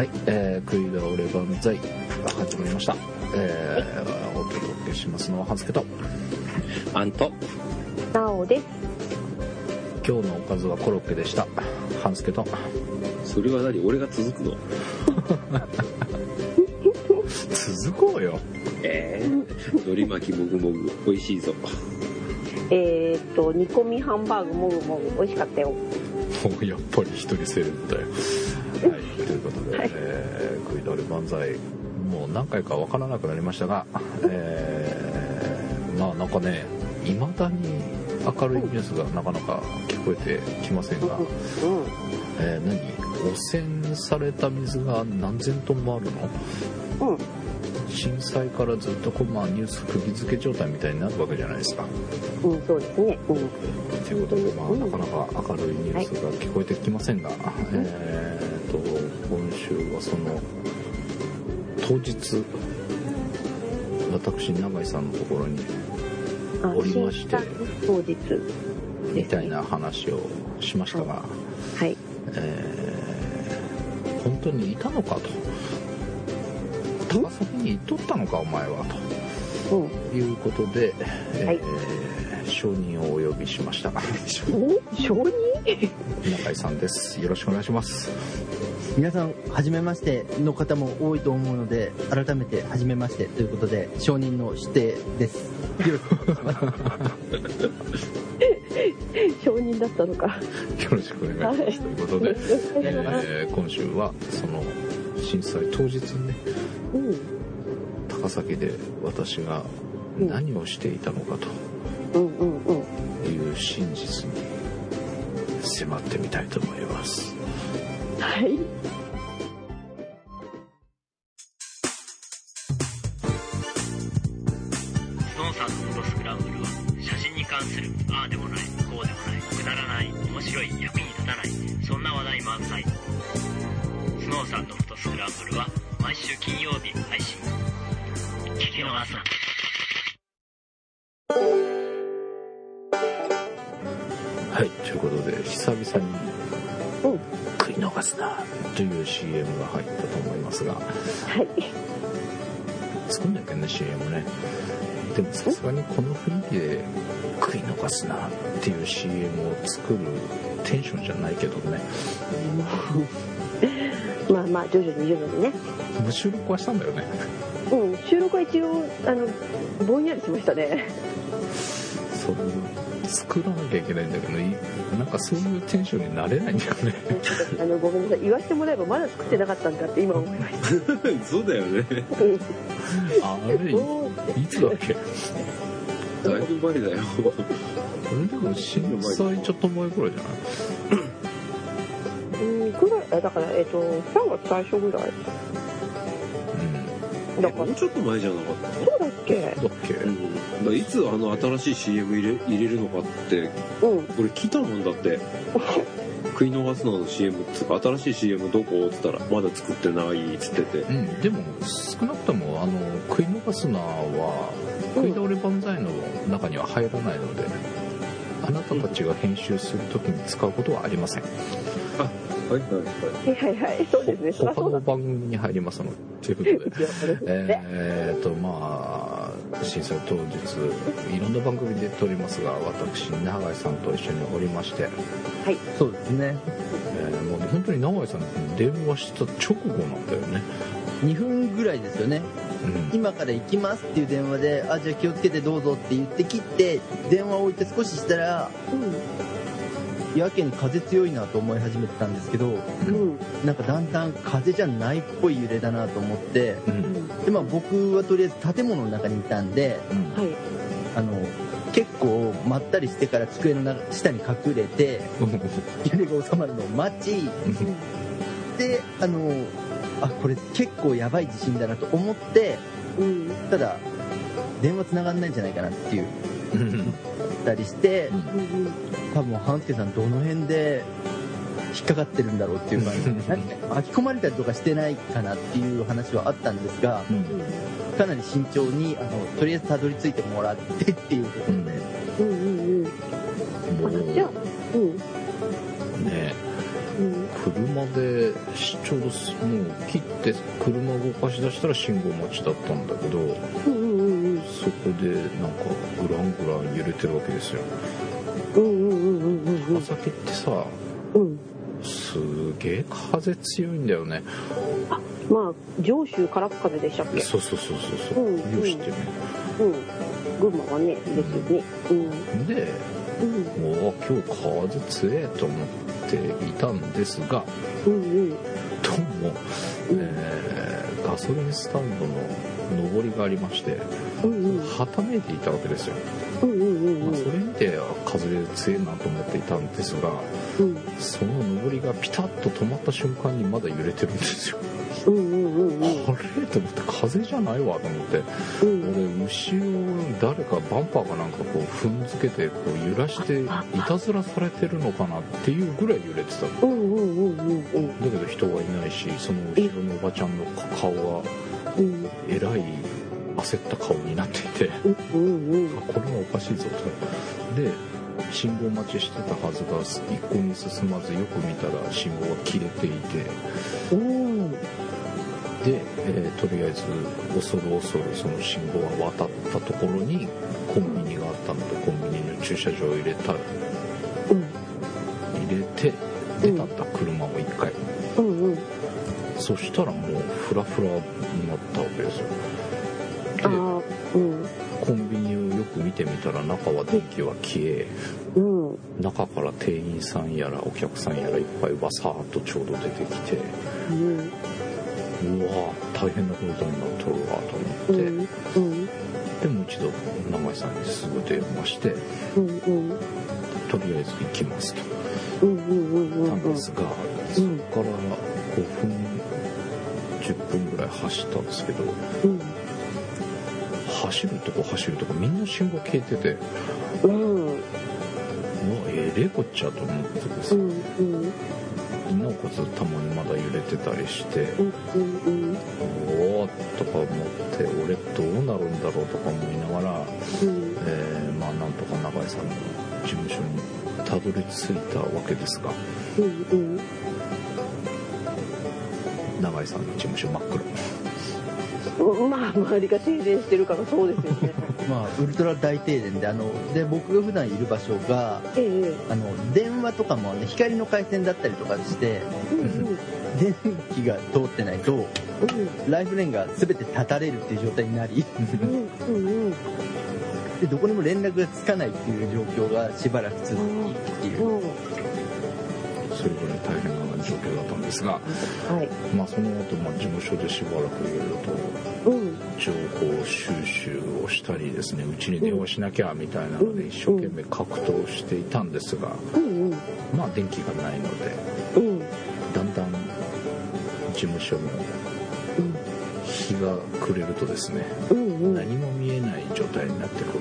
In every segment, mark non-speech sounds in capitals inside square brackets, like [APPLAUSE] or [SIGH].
はい、えー、食い倒れ万歳が始まりました。えー、お届けしますのは、はずけと、あんと、なおです。今日のおかずはコロッケでした。はずけと、それは何？俺が続くの？続こうよ。ええー、海苔巻きもぐもぐ、美味しいぞ。えーっと、煮込みハンバーグもぐもぐ、美味しかったよ。もうやっぱり一人セレブだよ。えー、食い倒れ万歳、もう何回かわからなくなりましたが、えー、まあなんかね、未だに明るいニュースがなかなか聞こえてきませんが、うん。えー、何？汚染された水が何千トンもあるの？うん。震災からずっとこう、まあ、ニュース釘付け状態みたいになるわけじゃないですか。うん、そうですね。うん。ということで、まあ、うんなかなか明るいニュースが聞こえてきませんが、えー、と今週はその当日私永井さんのところにあおりまして当日みたいな話をしましたが、はい。えー本当にいたのかと。高崎に行っとったのかお前はうん。ということで、えーはい。証人をお呼びしましたお [LAUGHS] 承認？中井さんです。よろしくお願いします皆さん初めましての方も多いと思うので改めて初めましてということで承認の指定ですよろしくお願いします承認だったのか。よろしくお願いします、ということで、えー今週はその震災当日にねうん。高崎で私が何をしていたのかうんうんうん。という真実に迫ってみたいと思いますはい。録はしたんだよねうん。収録は一応、あの、ぼんやりしましたね。そう作らなきゃいけないんだけどいなんかそういうテンションになれないんだよねあの、ごめんなさい。言わせてもらえばまだ作ってなかったんだって今思いました。[LAUGHS] そうだよね。うんあれいつだっけ？だいぶ前だよ。あれでも震災ちょっと前ぐらいじゃない？うん、ぐらい、あだから、えっ、と、3月最初ぐらい。うんだから、もうちょっと前じゃなかったそうだっけ？だっけ？うん、だいつあの新しい CM 入れ入れるのかってうん。俺聞いたもんだって。[LAUGHS] 食い逃すのの CM っつうか新しい CM どこ？っつったらまだ作ってないっつってて。うん、でも少なくともあの食い逃すなは食い倒れ万歳の中には入らないので、あなたたちが編集するときに使うことはありません。はいはいはいはいはい。はい。そうですね。他の番組に入りますのでということで。えーとまあ震災当日いろんな番組で撮りますが私永井さんと一緒におりまして、そうですね。えーもう本当に永井さんに電話した直後なんだよね、2分ぐらいですよね。うん、今から行きますっていう電話であじゃあ気をつけてどうぞって言って切って電話を置いて少ししたらやけに風強いなと思い始めてたんですけどうん。うん。なんかだんだん風じゃないっぽい揺れだなと思ってうんで、まあ、僕はとりあえず建物の中にいたんで。あの結構まったりしてから机の中下に隠れて [LAUGHS] 揺れが収まるのを待ちであのあこれ結構やばい地震だなと思ってうん。ただ電話繋がんないんじゃないかなっていう [LAUGHS] うんたりして。多分半助さんどの辺で引っかかってるんだろうっていう感じで巻き込まれたりとかしてないかなっていう話はあったんですがうんかなり慎重にあのとりあえずたどり着いてもらってっていうところで、うんうんうん。もあじゃあううん。ねうん車でしちょうどすもう切って車動かし出したら信号待ちだったんだけどうんうんうんそこでなんかグラングラン揺れてるわけですよ。うんうんうんうんうん川崎ってさうん。すげえ風強いんだよね。まあ上州から風でしたっけ？そうそうそうそうそう。うんよしてね。うん。群馬はねですよねうん。でうん。もう今日風強えと思っていたんですがうんうん。どうも、えーガソリンスタンドの上りがありましてはためいていたわけですよ、まあ、それ見てあ風強いなと思っていたんですがうん。その上りがピタッと止まった瞬間にまだ揺れてるんですよ、うんうんうんうん。あれ？と思って風じゃないわと思って。うん。俺後ろ誰かバンパーかなんかこう踏んづけてこう揺らしていたずらされてるのかなっていうぐらい揺れてたんうんうんうんうん。だけど人はいないしその後ろのおばちゃんの顔はうんえらい焦った顔になっていて。うんうんあこれはおかしいぞと。で信号待ちしてたはずが一向に進まずよく見たら信号が切れていて。うん。で、えーとりあえず恐る恐るその信号が渡ったところにコンビニがあったのでコンビニの駐車場を入れた。うん。入れて出たん。だ車を一回。うんうんそしたらもうフラフラになったわけですよ。でうん。コンビニをよく見てみたら中は電気は消えうん。中から店員さんやらお客さんやらいっぱいわさーっとちょうど出てきてうん。うわー大変なことになっとるわと思って、うん。うん。でもう一度永井さんにすぐ電話してうんうん。とりあえず行きますと。うんうんうん言ったうん。んですが、そこから5分10分ぐらい走ったんですけどうん。走るとこ走るとこみんな信号消えててうん。うわえれえこっちゃと思ってです。ねうんうん。なおかつたまにまだ揺れてたりしてうんうんおおとか思って俺どうなるんだろうとか思いながら、うん。えーまあなんとか永井さんの事務所にたどり着いたわけですが。うんうん永井さんの事務所真っ黒。うんまあ周りが停電してるからそうですよね。[LAUGHS] まあウルトラ大停電であので僕が普段いる場所がええ。あの電話とかもね光の回線だったりとかしてうんうん。電気が通ってないとうん。ライフレーンが全て断たれるっていう状態になり。うんうんでどこにも連絡がつかないっていう状況がしばらく続きっていう。う。ん大変な状況だったんですが、はい。まあ、その後、まあ事務所でしばらくいろいろとうん。情報収集をしたりですねうちに電話しなきゃみたいなので一生懸命格闘していたんですが、うんまあ電気がないのでうん。うんだんだん事務所も日が暮れるとですねうん何も見えない状態になってくる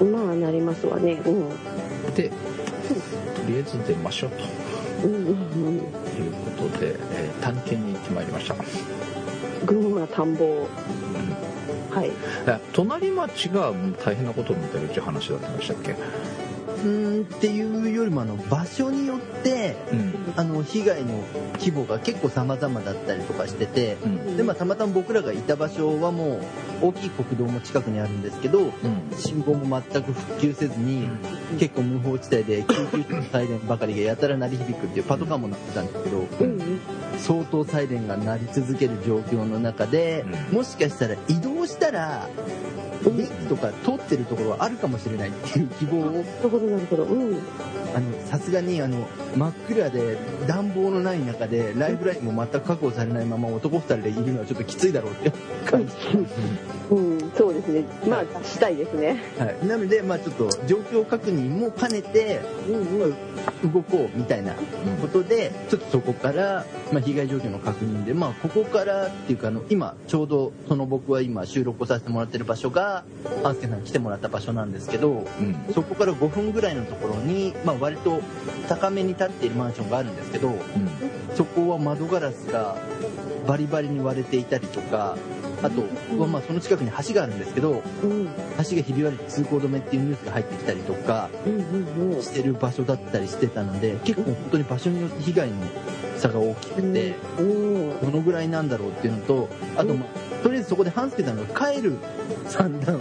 うんまあなりますわね。うん。とでとりあえず出ましょうと。うんうんうんいうことで、えー探検に行ってまいりました。群馬田ん。ぼはい。え隣町が大変なことになってるっていう話だったんでしたっけ？んっていうよりもあの場所によってうん。あの被害の規模が結構様々だったりとかしててうん。で、まあ、たまたま僕らがいた場所はもう大きい国道も近くにあるんですけどうん。信号も全く復旧せずに結構無法地帯で救急車のサイレンばかりがやたら鳴り響くっていうパトカーも鳴ってたんですけど相当サイレンが鳴り続ける状況の中でうん。もしかしたら移動したら電気とか通ってるところはあるかもしれないっていう希望をなるほど。うん。あのさすがにあの真っ暗で暖房のない中でライフラインも全く確保されないまま男2人でいるのはちょっときついだろうって感じ、うんそうですね。まあしたいですね。はい、なので、まあ、ちょっと状況確認も兼ねてうんうん。動こうみたいなことでちょっとそこから、まあ、被害状況の確認で、まあ、ここからっていうかあの今ちょうどその僕は今収録をさせてもらってる場所が半助さんに来てもらった場所なんですけどうん。そこから5分ぐらいのところに、まあ、割と高めに立っているマンションがあるんですけどそこは窓ガラスがバリバリに割れていたりとかあと、まあ、その近くに橋があるんですけどうん。橋がひび割れて通行止めっていうニュースが入ってきたりとかしてる場所だったりしてたので結構本当に場所によって被害の差が大きくてうん。どのぐらいなんだろうっていうのとあと、まあ、とりあえずそこで半助さんが帰る算段を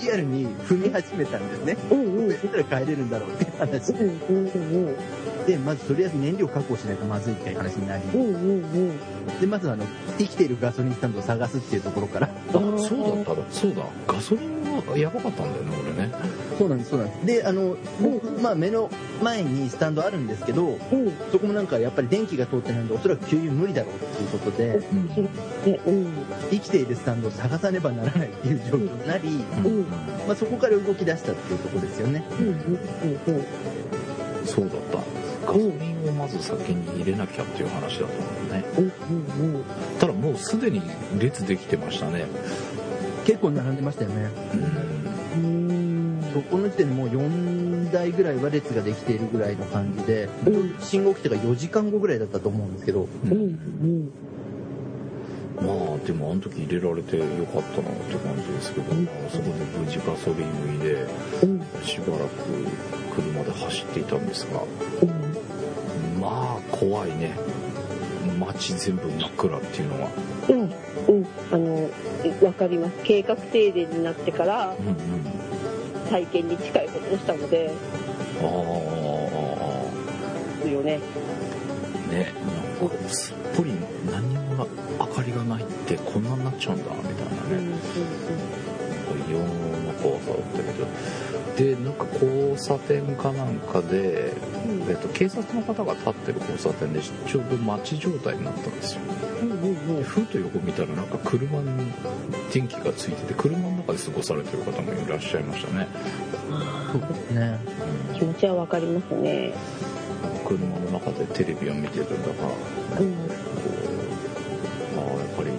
リアルに踏み始めたんですね。どうやったら帰れるんだろうっていう話。でまずとりあえず燃料確保しないとまずいっていう話になりでまずあの生きているガソリンスタンドを探すっていうところから。あそうだっただそうだ。ガソリンがやばかったんだよね俺ね。そうなんですそうなんです。であの僕、まあ、目の前にスタンドあるんですけどう。んそこもなんかやっぱり電気が通ってないんでおそらく給油無理だろうっていうことでうんねう。ん生きているスタンドを探さねばならないっていう状況になり、う。んまあ、そこから動き出したっていうところですよね。うんうんうん。そうだったガソリンをまず先に入れなきゃっていう話だったもんね。うんうんうんただもうすでに列できてましたね。結構並んでましたよね。うん。うんそこの時点でもう4台ぐらいは列ができているぐらいの感じでうん。信号来てから4時間後ぐらいだったと思うんですけど。うん。うんまあでもあの時入れられてよかったなって感じですけど、うん。まあそこで無事ガソリンを入れうん。しばらく車で走っていたんですが。うんまあ怖いね。街全部真っ暗っていうのは。うん。うん。あのわかります。計画停電になってからうんうん。体験に近いことをしたので。ああですよね。ね。なんかすっぽり何にも明かりがないってこんなになっちゃうんだみたいなね。うんうん異様な怖さだったけどでなんか交差点かなんかで、うん。えっと、警察の方が立ってる交差点でちょうど待ち状態になったんですよ。うんうんでふと横見たらなんか車に電気がついてて車の中で過ごされてる方もいらっしゃいましたね、そうですね。気持ちはわかりますね。車の中でテレビを見てるんだが、うん。こうああやっぱり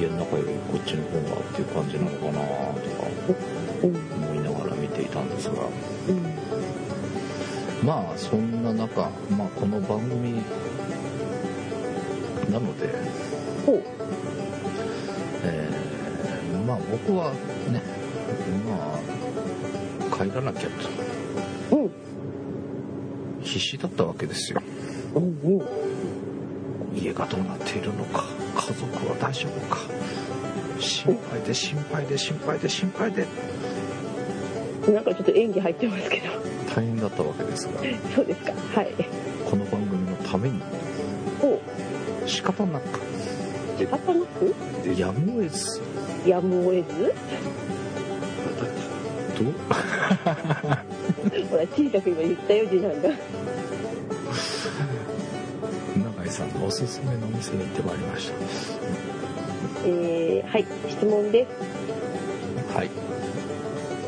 家の中よりこっちの方がっていう感じなのかなとかがら見ていたんですが。うん。まあそんな中、まあ、この番組なので、えーまあ僕はねまあ帰らなきゃと。うん。必死だったわけですよ。うんう。ん家がどうなっているのか家族は大丈夫か。心配で心配で心配で心配でなんかちょっと演技入ってますけど。大変だったわけですが。そうですか。はい。この番組のためにほ仕方なくう仕方なくやむを得ずやむを得ずどう？[LAUGHS] ほら小さく今言ったよ次男が。永井さんのおすすめのお店に行ってまいりましえー、はい。質問です。たはい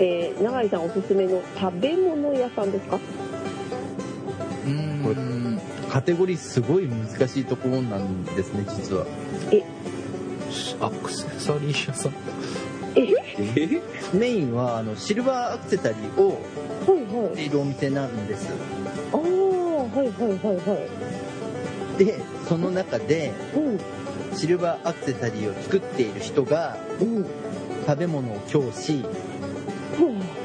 えー、永井さんおすすめの食べ物屋さんですか？うーんカテゴリーすごい難しいところなんですね実は。アクセサリー屋さんえ？メインはあのシルバーアクセサリーをはいはい。売っているお店なんです。ああはいはいはいはい。でその中でうん。シルバーアクセサリーを作っている人がうん。食べ物を供し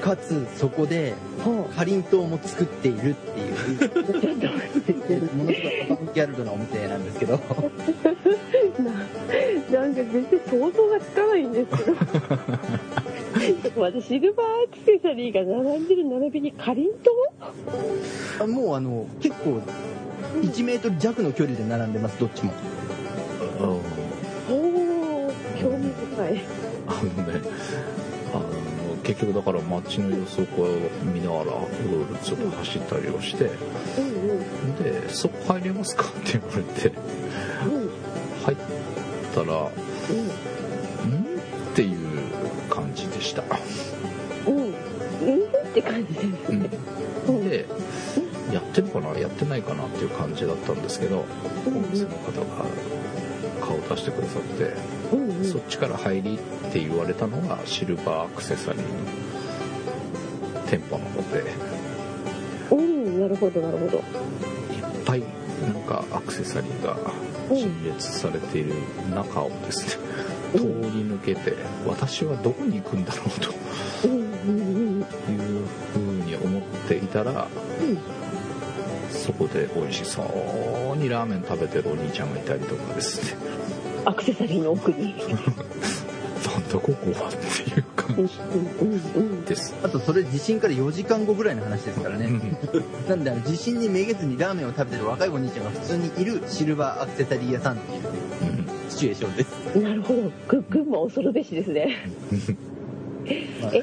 かつそこではかりんとうも作っているっていうものすごいアバンギャルドなお店なんですけど。ななんか全然想像がつかないんですけど。ちょっと待ってシルバーアクセサリーが並んでる並びにかりんとあもうあの結構1メートル弱の距離で並んでますどっちも。おー興味深い。あのね結局だから街の様子をこう見ながらうろうろちょっと走ったりをしてで「そこ入れますか?」って言われてうん。入ったら「ん?」っていう感じでした、って感じですね。うん、でやってるかなやってないかなっていう感じだったんですけどお店の方が顔出してくださってうんうん。そっちから入りって言われたのがシルバーアクセサリーの店舗の方で。いっうんなるほどなるほど。ぱいなんかアクセサリーが陳列されている中をですね通り抜けて私はどこに行くんだろうとうんうんいうふうに思っていたらそこで美味しそうにラーメン食べてるお兄ちゃんがいたりとかですねアクセサリーの奥に。なんだここはっていう感うんじです。あとそれ地震から4時間後ぐらいの話ですからね。うんなんであの地震にめげずにラーメンを食べてる若いお兄ちゃんが普通にいるシルバーアクセサリー屋さんっていううんシチュエーションです。うん。なるほど。ぐ群馬恐るべしですね。え、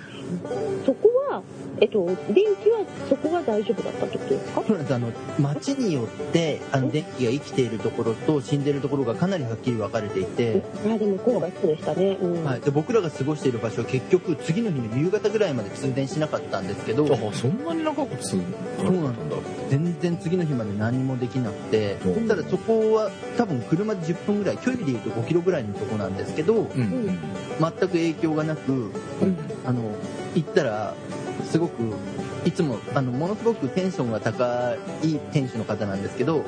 そこは、えっと、電気はそこは大丈夫だったってことですか？そうなんです。あの街によってあの電気が生きているところと死んでいるところがかなりはっきり分かれていて、あ、でも今回そうでしたね。うん。はい、で僕らが過ごしている場所は結局次の日の夕方ぐらいまで通電しなかったんですけど。あそんなに長くつあれだったんだ。全然次の日まで何もできなくて。うん。ただそこは多分車で10分ぐらい距離でいうと5キロぐらいのとこなんですけどうん。うん。全く影響がなくうん。あの行ったらすごくいつもあのものすごくテンションが高い店主の方なんですけど、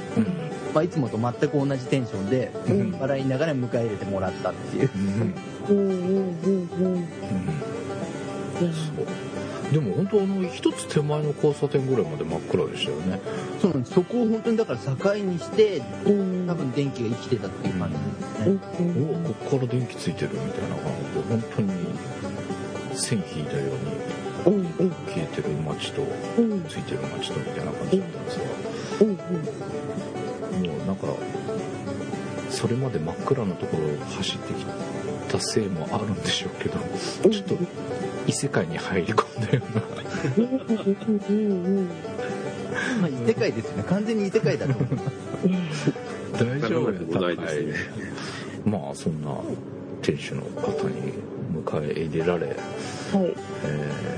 まあ、いつもと全く同じテンションでうん。うん笑いながら迎え入れてもらったっていう。うんうん。うんうんうん。うん。そうでも本当あの一つ手前の交差点ぐらいまで真っ暗でしたよね。そうなんです。そこを本当にだから境にしてうん。多分電気が生きてたっていう感じですね、うんおこっから電気ついてるみたいな感じで本当に線引いたように消えてる街とうんついてる街とみたいな感じだったんですがうんもうなんかそれまで真っ暗なところを走ってきたせいもあるんでしょうけどうん。ちょっと異世界に入り込んだような。まあ、異世界ですよね完全に異世界だと思う。大丈夫なくもない。まあそんな店主の方に迎え入れられ、はい。えー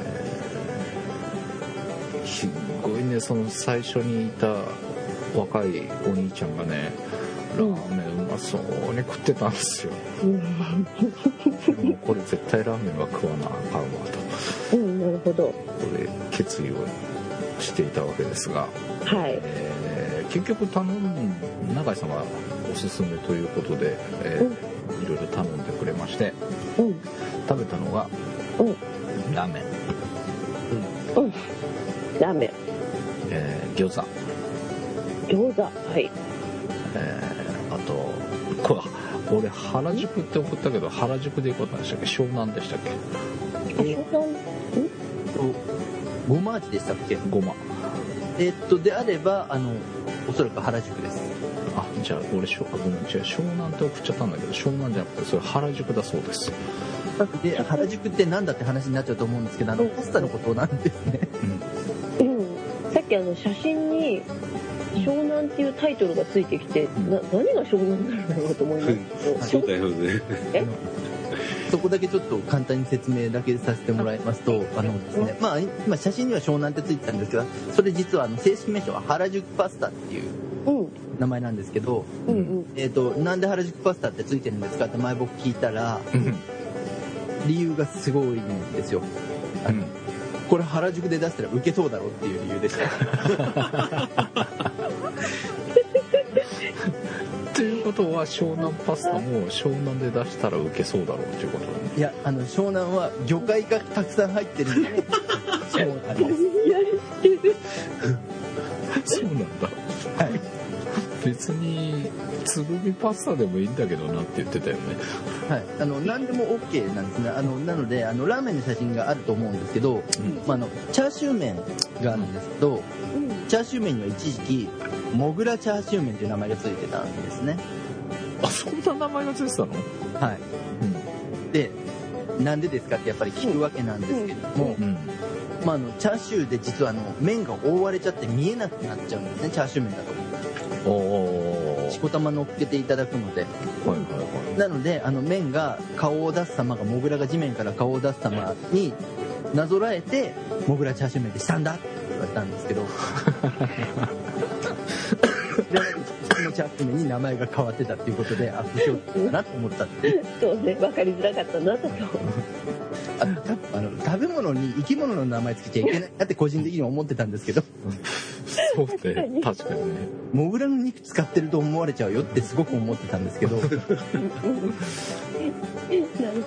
すっごいねその最初にいた若いお兄ちゃんがねラーメンうまそうに食ってたんですよ、う [LAUGHS] んもうこれ絶対ラーメンは食わなあかんわとうん、なるほど。ここで決意をしていたわけですが、はい。えー結局頼ん永井さんがおすすめということで、えーいろいろ頼んでくれましてうん。食べたのが、うん。ラーメン、うん。ラーメン。えー餃子、餃子。はい。えーあとこれ俺原宿って送ったけど原宿でよかったんでしたっけ？湘南でしたっけ？あ、湘南？ごま味でしたっけ？ごまえっとであればあのおそらく原宿です。あじゃあ俺しょあごめん。違う湘南って送っちゃったんだけど湘南じゃなくてそれ原宿だそうです [LAUGHS] で原宿ってなんだって話になっちゃうと思うんですけどあのパスタのことなんですねうん。さっきあの写真に。湘南っていうタイトルがついてきて、な、何が湘南なんだろうと思いますけど。そこだけちょっと簡単に説明だけさせてもらいますとあのですねまあ今写真には湘南ってついてたんですがそれ実はあの正式名称は原宿パスタっていううん。名前なんですけど、うんうん。えっとなんで原宿パスタってついてるんですかって前僕聞いたらうん理由がすごいんですよ。あのこれ原宿で出したらウケそうだろうっていう理由でした。[LAUGHS] ということは湘南パスタも湘南で出したらウケそうだろうっていうことだね。いやあの湘南は魚介がたくさん入ってるんで。湘南ですやりしてる。そうなんだ。はい別につぐみパスタでもいいんだけどなって言ってたよね。はい、あの何でも OK なんですね。あのなのであのラーメンの写真があると思うんですけど、まあ、あのチャーシュー麺があるんですけどうん。チャーシュー麺には一時期モグラチャーシュー麺という名前がついてたんですね。あそんな名前がついてたの？はい。でなんでですかってやっぱり聞くわけなんですけども、うん。うん。まあ、あのチャーシューで実はあの麺が覆われちゃって見えなくなっちゃうんですねチャーシュー麺だとしこたま乗っけていただくので。はいはいはい。なのであの麺が顔を出す様がモグラが地面から顔を出す様になぞらえてモグラチャーシュー麺でしたんだって言われたんですけど。[LAUGHS] でのチャーシュー麺に名前が変わってたっていうことであ不祥事だなと思ったって。そうね、わかりづらかったなと。ああの食べ物に生き物の名前つけちゃいけないなって個人的には思ってたんですけど。そうね確かに確かにねモグラの肉使ってると思われちゃうよってすごく思ってたんですけど。なる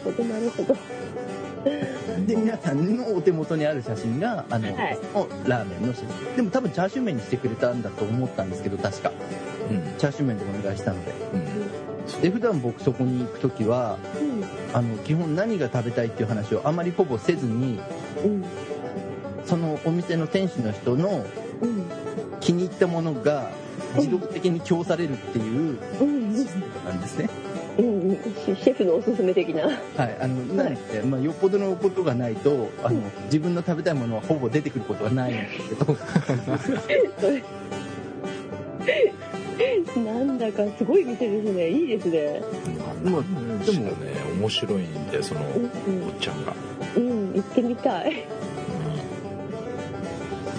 ほどなるほど。で皆さんのお手元にある写真があの、はい。おラーメンの写真。でも多分チャーシュー麺にしてくれたんだと思ったんですけど確か。うん。チャーシュー麺でお願いしたので。うん。で普段僕そこに行く時はうん。あの基本何が食べたいっていう話をあまりほぼせずにうん。そのお店の店主の人のうん。気に入ったものが自動的に供されるっていううんシステムなんですね。うんうん。シシェフのおすすめ的な。はい、あのなので、まあ、よっぽどのことがないとあの自分の食べたいものはほぼ出てくることはないんですけど。[LAUGHS] なんだかすごい店ですね。いいですね。まあでもね面白いんでそのうんおっちゃんが、うん、うん、行ってみたい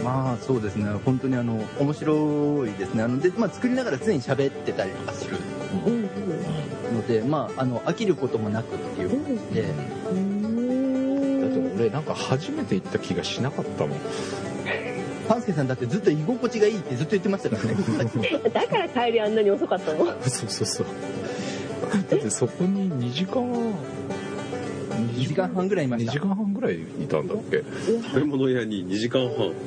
まあそうですね。本当にあの面白いですね。あので、まあ、作りながら常に喋ってたりとかするうんうん。ので、まあ、あの飽きることもなくっていう感じで、うだってん俺なんか初めて行った気がしなかったもん。パンスケさんだってずっと居心地がいいってずっと言ってましたからね。[LAUGHS] だから帰りあんなに遅かったの？[LAUGHS] そうそうそう。だってそこに2時間2時間半ぐらいいまし2た時間半ぐらいいたんだっけ？食べ物屋に2時間半。[LAUGHS]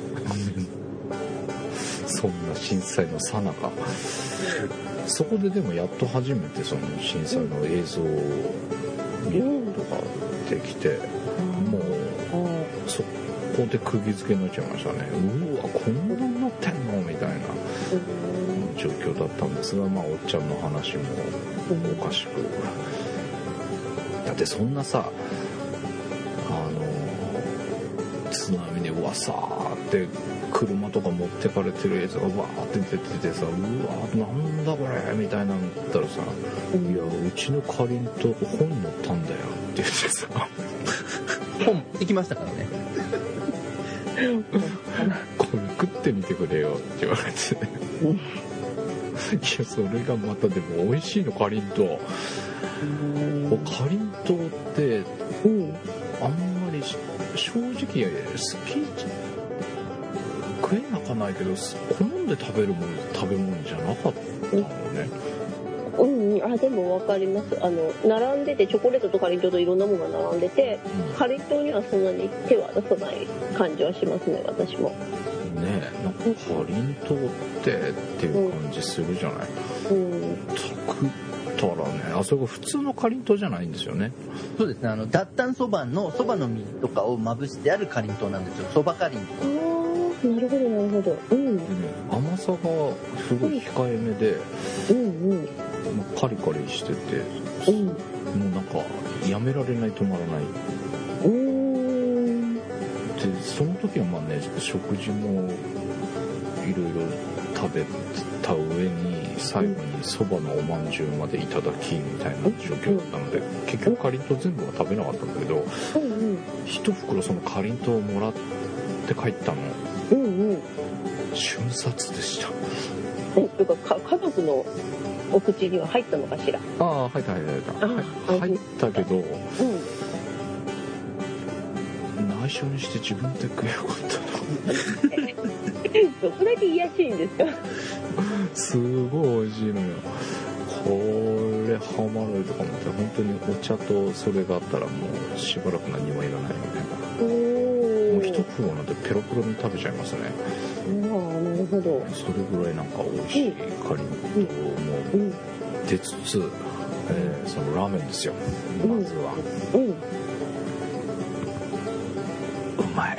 そんな震災のさなか。そこででもやっと初めてその震災の映像を見ることができてもうそこで釘付けになっちゃいましたね。うわこんなになってんの？みたいな状況だったんですがまあおっちゃんの話もおかしくだってそんなさあの津波でうわさーって車とか持ってかれてるやつがわーって出ててさうわーなんだこれみたいなのだったらさ「いやうちのかりんとう本乗ったんだよ」って言ってさ本行きましたからね「これ食ってみてくれよ」って言われて。うんいやそれがまたでも美味しいのかりんと。うかりんとうってうんあんまりし正直好き食えなかないけど好んで食べるもの食べ物じゃなかったのね。うん、あでも分かります。あの並んでてチョコレートとかりんとうといろんなものが並んでてかりんとうにはそんなに手は出さない感じはしますね私も。うんねえなんかかりんとうってっていう感じするじゃない、うん。食ったらね。あそこ普通のかりんとうじゃないんですよね。そうですね。あの脱炭そばのそばの実とかをまぶしてあるかりんとうなんですよ。そばかりんとああなるほどなるほど。うん。甘さがすごい控えめで、うんうん。まあカリカリしててうん。もうなんかやめられない止まらない。うーん。でその時はまあね食事もいろいろ食べた上に最後にそばのおまんじゅうまでいただきみたいな状況だったので結局かりんとう全部は食べなかったんだけど一袋そのかりんとうをもらって帰ったの。うんうん瞬殺でした。えとかか家族のお口には入ったのかしら？ああ入った入った入った。入ったけどうん。内緒にして自分で食えよかった [LAUGHS] どこだけ癒やしいんですか？なすごい美味しいのよ。これハマるとか思って本当にお茶とそれがあったらもうしばらく何もいらないみたいな。もう一袋なんてペロペロに食べちゃいますね。ああなるほど。それぐらいなんか美味しいかりんとう。もうん。出つつ、えーそのラーメンですよ。まずは。うん。うまい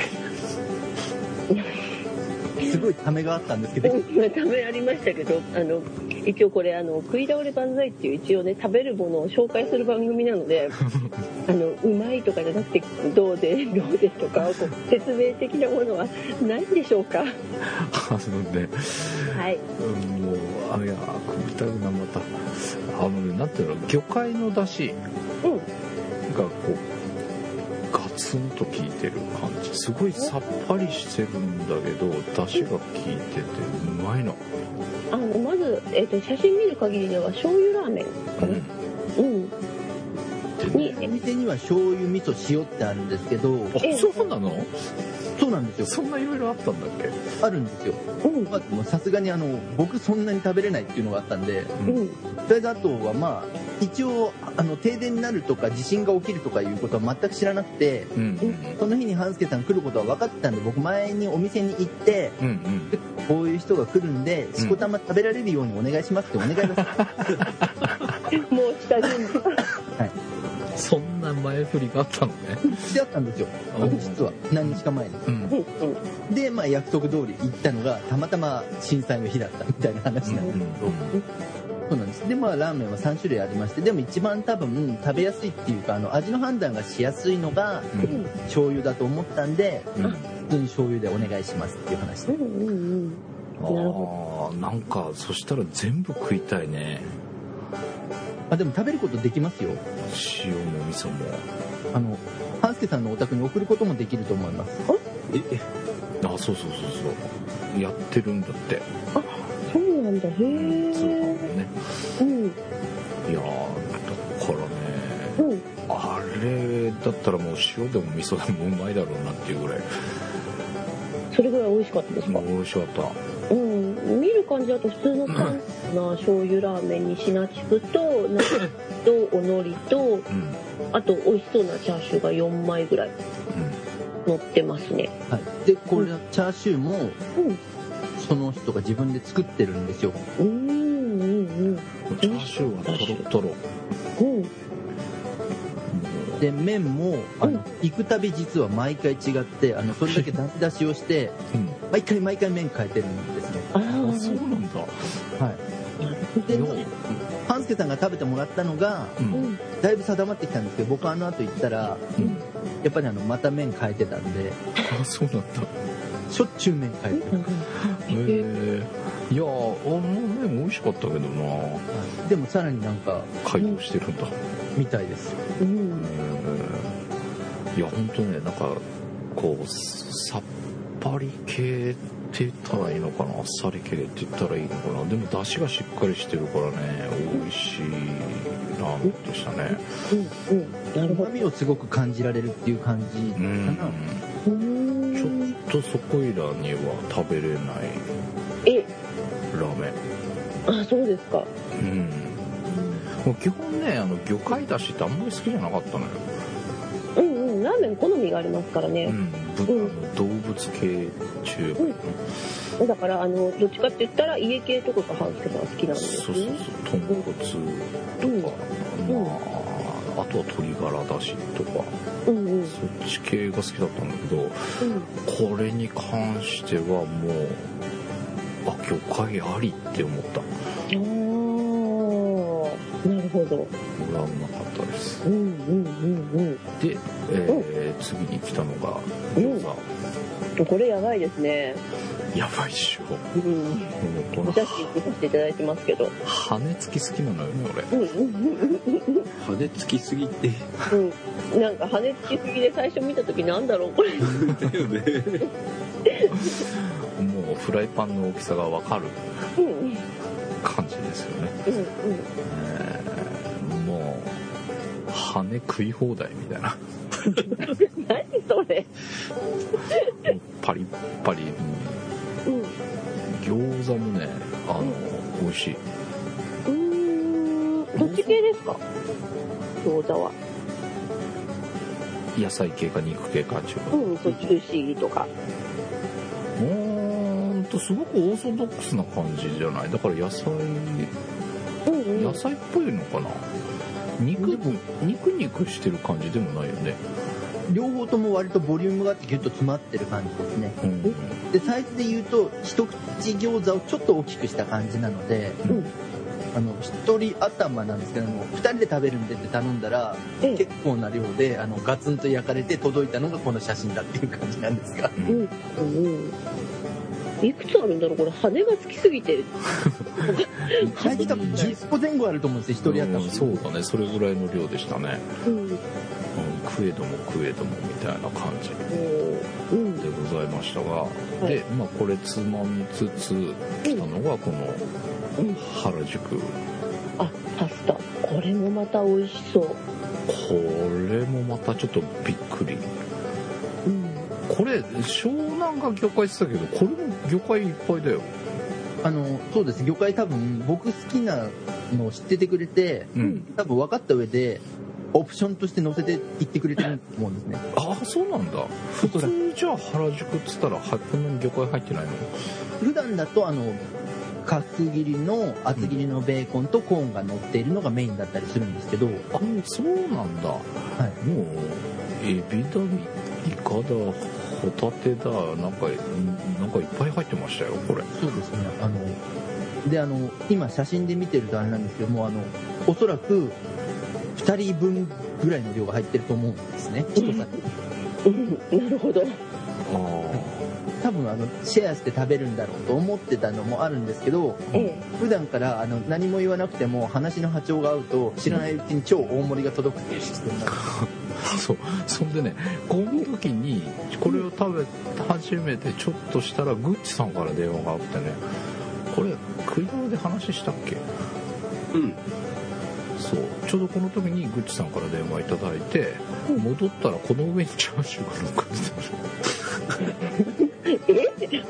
すごいためがあったんですけど、うんためありましたけどあの一応これあの食い倒れ万歳っていう一応ね食べるものを紹介する番組なので [LAUGHS] あのうまいとかじゃなくてどうでどうでとかこう説明的なものはないんでしょうか。あのねはい。うんもうあいや食いたいなまた。あのねなんていうの魚介の出汁うん。がこうガツンと効いてる感じ。すごいさっぱりしてるんだけど出汁が効いててうまいの。あのまず、えっと写真見る限りでは醤油ラーメンかな。うん。うん。でにお店には醤油味噌塩ってあるんですけどあそうなの？そうなんですよ。そんないろいろあったんだっけ？あるんですよ。さすがにあの僕そんなに食べれないっていうのがあったんでうん。とりあえずあとはまあ一応あの停電になるとか地震が起きるとかいうことは全く知らなくてうん。うんその日に半助さん来ることは分かってたんで僕前にお店に行ってうんうん。こういう人が来るんでしこたま食べられるようにお願いしますってお願いです。[LAUGHS] もう下準備な前振りがあったのね。してあったんですよ。うん実は何日か前に。うん。うんうんで、まあ、約束通り行ったのがたまたま震災の日だったみたいな話なんです。けど、そうなんです。でまあラーメンは3種類ありましてでも一番多分食べやすいっていうかあの味の判断がしやすいのがうん。醤油だと思ったんでうん。普通に醤油でお願いしますっていう話で。うんうんうん。ああなんかそしたら全部食いたいねあでも食べることできますよ。塩も味噌も。あの半助さんのお宅に送ることもできると思います。えあそうそうそうそう。やってるんだって。そうなんだ。へ通販えもね。うん。いやーだからねうん。あれだったらもう塩でも味噌でもうまいだろうなっていうぐらい。それぐらい美味しかったですか？美味しかった。うん。見る感じだと普通の簡単な醤油ラーメンにシナチクとナスとおのりとうんあと美味しそうなチャーシューが4枚ぐらい乗ってますね。はい、でこれチャーシューもうんその人が自分で作ってるんですよ。うん。うんうんチャーシューはトロトロ。うん。で麺もあの、うん。行くたび実は毎回違ってあのそれだけ出し出しをしてう [LAUGHS] うん。毎回毎回麺変えてるんですね。ああそうあなんだ。はいで半助さんが食べてもらったのがううん。んだいぶ定まってきたんですけど僕あの後行ったらうん。やっぱりあのまた麺変えてたんであそうなんだ。しょっちゅう麺変えてる、へえいやーあの麺美味しかったけどな。はい。でもさらになんか改良してるんだ。みたいです。うん。いや本当ねなんかこうさっぱり系って言ったらいいのかなあっさり系って言ったらいいのかな。でも出汁がしっかりしてるからね美味しいラーメンでしたね。うんうんう。まみをすごく感じられるっていう感じかうんな、うん。ちょっとそこいらには食べれない。え。ラーメ。ンあそうですか。うん。もう基本ねあの魚介だしってあんまり好きじゃなかったのよ、うんうん。ラーメン好みがありますからね、うん、ぶうんあの動物系中。華、だからあのどっちかって言ったら家系とかが半助さんは好きなんですそうそうそう。ね豚骨とか、うん。まあ、あとは鶏ガラだしとか。うんうん。そっち系が好きだったんだけどうん。これに関してはもうあ魚介ありって思ったなるほど。れはうまかったです。うんうんうんで、えー次に来たのが餃子、うんこれやばいですね。やばいっしょ。うん。このお写真見させていただいてますけど。羽付き好きなのよね俺。うんうん羽根つきすぎて。うん。うんなんか羽根つきすぎで最初見た時なんだろうこれ。だよね。[LAUGHS] もうフライパンの大きさが分かる。うんうん感じですよね、うんえーもう羽食い放題みたいな。何それ。パリッパリうん餃子もねあの美味しい。うーん。どっち系ですか？餃子は。野菜系か肉系か中華うんそうジューシーとかとすごくオーソドックスな感じじゃない？だから野菜うんうん。野菜っぽいのかな？肉肉肉してる感じでもないよね。両方とも割とボリュームがあってギュッと詰まってる感じですね。うん。でサイズで言うと一口餃子をちょっと大きくした感じなのでうん。あの一人頭なんですけども二人で食べるんでって頼んだらええ結構な量であのガツンと焼かれて届いたのがこの写真だっていう感じなんですが。うんうんうん。うんいくつあるんだろうこれ。羽がつきすぎて。サイズ多分10個前後あると思うんですよ一人頭うんそうだね。それぐらいの量でしたね、うん。うん、食えども食えどもみたいな感じ。うん。でございましたが、い。でまあこれつまみつつ来たのがこのうん。原宿。あパスタ。これもまた美味しそう。これもまたちょっとびっくり。うんこれ湘南が魚介ってたけどこれも魚介いっぱいだよ。あのそうです魚介多分僕好きなのを知っててくれてうん。多分分かった上でオプションとして載せていってくれてると思うんですね。ああそうなんだ。普通じゃあ原宿っつったらはこんなに魚介入ってないの？普段だとあの角切りの厚切りのベーコンとコーンが乗っているのがメインだったりするんですけど、あそうなんだ。はい、もうエビだイカだホタテだなんかなんかいっぱい入ってましたよこれ。そうですね。あのであの今写真で見てるとあれなんですけどもあのおそらく2人分ぐらいの量が入ってると思うんですね。一皿うん。なるほど。あ多分あのシェアして食べるんだろうと思ってたのもあるんですけどえ普段からあの何も言わなくても話の波長が合うと知らないうちに超大盛りが届くっていうシステムなんです。あ [LAUGHS] [LAUGHS] そうそんでねこの時にこれを食べ始めてちょっとしたらグッチさんから電話があってねこれ食い物で話したっけ？うん。そう。ちょうどこの時にグッチさんから電話いただいて戻ったらこの上にチャーシューが乗っかってたの。え？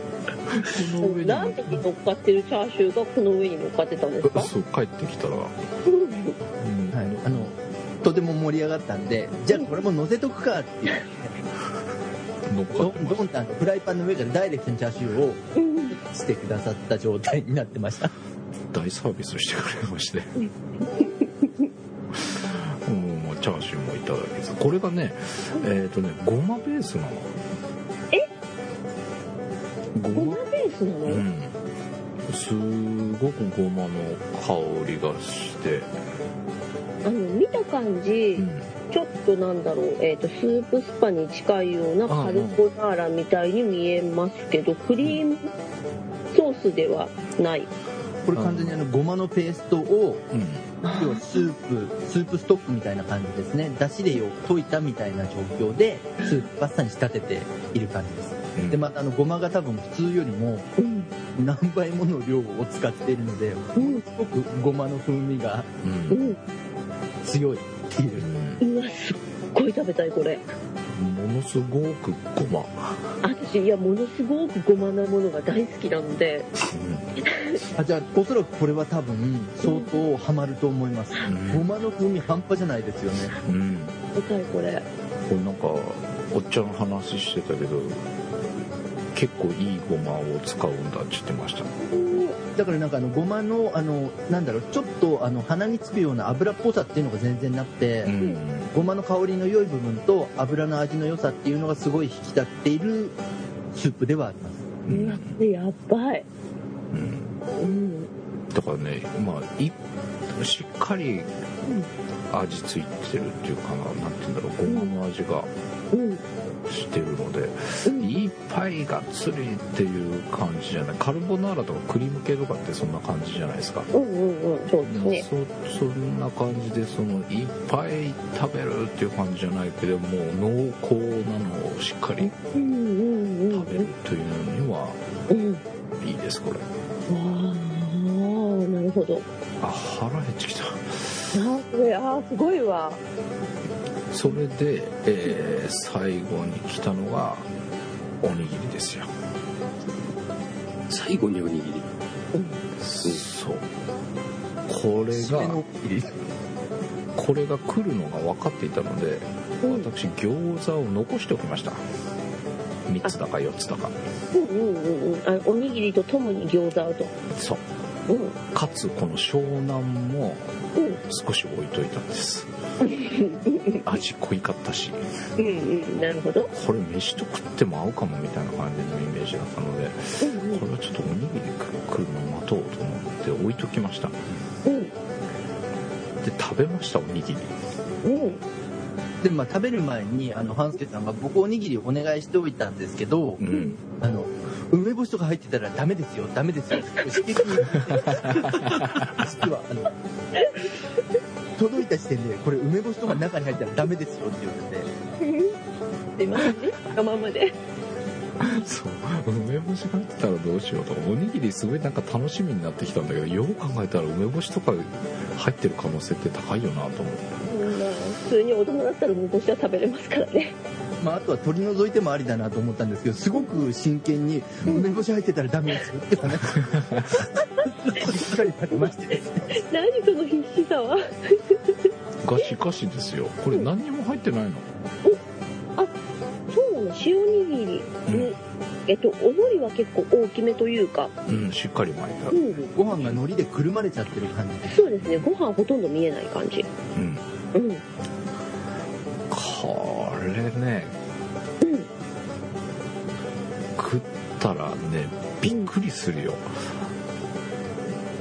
この上に。何匹乗っかってるチャーシューがこの上に乗っかってたんですか？そう帰ってきたら、うん。はい、あのとても盛り上がったんでじゃあこれも乗せとくかっていう。乗ってましンドンタンとフライパンの上からダイレクトにチャーシューをうんしてくださった状態になってました。た大サービスしてくれまして。うんもうチャーシューもいただけず。これがねえっ、とねごまベースなの。え？ごま？ごまベースなの、うん。すごくごまの香りがして、あの見た感じ、うん。ちょっとなんだろう、えー、とスープスパに近いようなカルボナーラみたいに見えますけどクリームソースではない。これ完全にあのごまのペーストをうん。要はスープスープストックみたいな感じですね。だしでよ溶いたみたいな状況でスープパスタに仕立てている感じです。うん。でまたあのごまが多分普通よりもうん。何倍もの量を使っているのでうん。すごくごまの風味がううんん強いっていう。うわすっごい食べたいこれ。ものすごくごま、私いやものすごくごまなものが大好きなので。あじゃあおそらくこれは多分相当ハマると思います。うん。ごまの風味半端じゃないですよね。うん。食べたいこれ。これなんかおっちゃん話してたけど結構いいごまを使うんだって言ってました。だからなんかあのごまのあのなんだろうちょっとあの鼻につくような油っぽさっていうのが全然なくて、うん。ごまの香りの良い部分と油の味の良さっていうのがすごい引き立っているスープではあります。うわこれやばいうんうん。だからねまあいしっかり味付いてるっていうかななんて言うんだろうごまの味が。うんしてるのでうんいっぱいがっつりっていう感じじゃない。カルボナーラとかクリーム系とかってそんな感じじゃないですか。うんうんうんそうですね。そそんな感じでそのいっぱい食べるっていう感じじゃないけどもう濃厚なのをしっかり食べるというのにはうんわいいですこれ。あなるほど。あ腹減ってきた。あすごいわそれで、えー最後に来たのがおにぎりですよ。最後におにぎり。そう。これがこれが来るのが分かっていたのでうん。私餃子を残しておきました。3つだか4つだか。うんうんうんうん。あおにぎりとともに餃子をと。そう。うんかつこの湘南もうん少し置いといたんです。味濃いかったし。うんうんなるほど。これ飯と食っても合うかもみたいな感じのイメージだったのでうんうん。これはちょっとおにぎり来るのを待とうと思って置いときました。でうん。食べましたおにぎり。うん。でまあ食べる前にあの半助さんが僕おにぎりお願いしておいたんですけど、うん。あの梅干しとか入ってたらダメですよ。ダメですよ。指摘に実はあの届いた時点でこれ梅干しとか中に入ったらダメですよって言われてすいませんね。そのままで。そう梅干しが入ってたらどうしようと。おにぎりすごいなんか楽しみになってきたんだけどよく考えたら梅干しとか入ってる可能性って高いよなと思って普通に大人だったら梅干しは食べれますからね。まあ、あとは取り除いてもありだなと思ったんですけどすごく真剣に梅干し入ってたらダメですよ。って話しっかりされましてですね何その必死さは。がしかしですよ。これ何にも入ってないの？そうなの塩おにぎりに、えっとお海苔は結構大きめというか。うんしっかり巻いた。うん。ご飯が海苔でくるまれちゃってる感じ。でそうですね。ご飯ほとんど見えない感じ。うんうん。これねうん食ったらねびっくりするよ。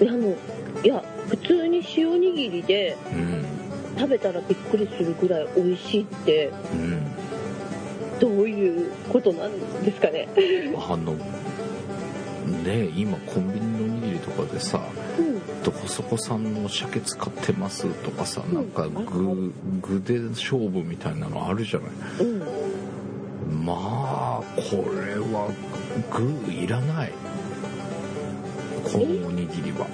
いやあのいや普通に塩おにぎりでうん。食べたらびっくりするぐらい美味しいってうん。どういうことなんですかね。あのね今コンビニのおにぎりとかでさうんどこそこさんの鮭使ってますとかさうん。なんか具具で勝負みたいなのあるじゃない。うん。まあこれは具いらない。このおにぎりは。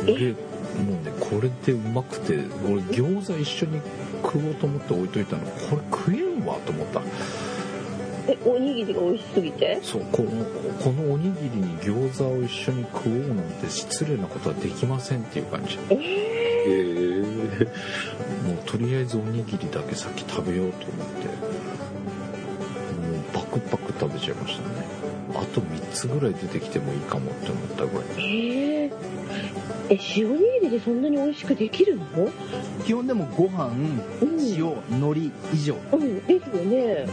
これもうねこれでうまくて俺餃子一緒に食おうと思って置いといたのこれ食えんわと思ったえおにぎりが美味しすぎて？そうこのこのおにぎりに餃子を一緒に食おうなんて失礼なことはできませんっていう感じ。もえへえうとりあえずおにぎりだけ先食べようと思って。もうパクパク食べちゃいましたね。あと3つぐらい出てきてもいいかもって思ったぐらい。ー、えーえ塩おにぎりでそんなに美味しくできるの？基本でもご飯うん塩海苔以上。うん。ですよね。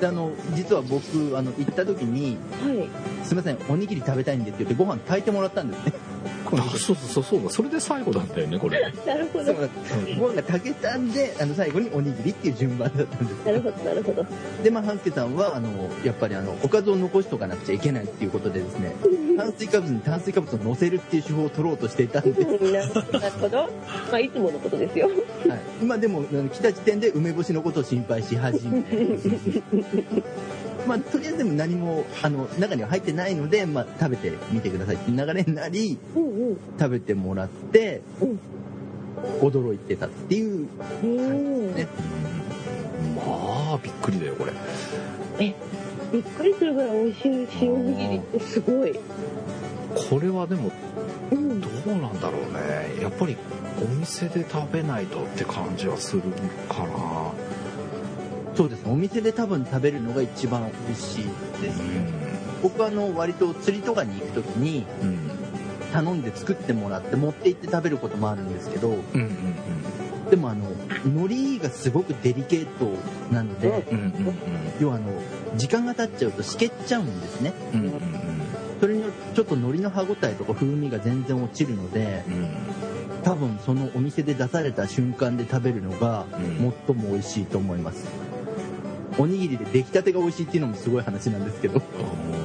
であの実は僕あの行った時にはい「すいませんおにぎり食べたいんで」って言ってご飯炊いてもらったんですねこのあそうそうそうだそれで最後だったよねこれ。[LAUGHS] なるほど。そうご飯が炊けたんであの最後におにぎりっていう順番だったんですなるほどなるほど。でまあ半助さんはあのやっぱりあのおかずを残しとかなくちゃいけないっていうことでですね炭水化物に炭水化物を乗せるっていう手法を取ろうとしていたんで、ななるほど。まあいつものことですよ。今でもあの来た時点で梅干しのことを心配し始め [LAUGHS] まあとりあえずでも何もあの中には入ってないので、まあ、食べてみてくださいっていう流れになりうんうん。食べてもらって、うん。驚いてたっていううんね。まあびっくりだよこれ。びっくりするぐらい美味しい塩おにぎりってすごい。これはでもうん。どうなんだろうね。やっぱりお店で食べないとって感じはするかなそうですね。お店で多分食べるのが一番美味しいです。僕はあの割と釣りとかに行く時にうんうん頼んで作ってもらって持って行って食べることもあるんですけどうんうんでもあの海苔がすごくデリケートなのでうんうんうん要はあの時間が経っちゃうとしけっちゃうんですね。うんうんそれによってちょっと海苔の歯ごたえとか風味が全然落ちるのでうん。多分そのお店で出された瞬間で食べるのがうん。最も美味しいと思いますおにぎりで出来たてが美味しいっていうのもすごい話なんですけど。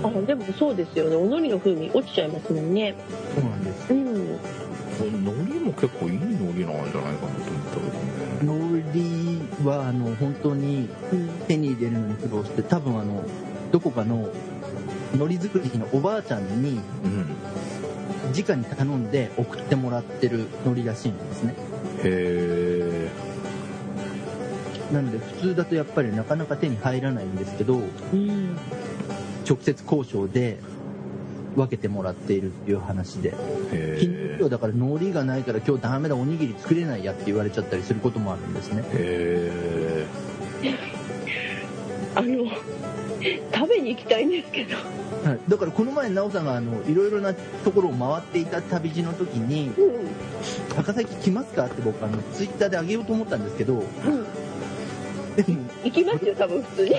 あでもそうですよね。おのりの風味落ちちゃいますもんね。そうなんです。うん。海苔も結構いい海苔なんじゃないかなと思ったけどね海苔はあの本当にうん手に入れるのに苦労して多分あのどこかの海苔作りのおばあちゃんにうん。直に頼んで送ってもらってる海苔らしいんですね。へなので普通だとやっぱりなかなか手に入らないんですけどうん。直接交渉で分けてもらっているっていう話で。えへ昨日え今日だから海苔がないから今日ダメだおにぎり作れないやって言われちゃったりすることもあるんですね。へあの食べに行きたいんですけど。はい、だからこの前奈緒さんがあのいろいろなところを回っていた旅路の時にうん「高崎来ますか?」って僕あのツイッターであげようと思ったんですけどうんでも行きますよ多分普通に。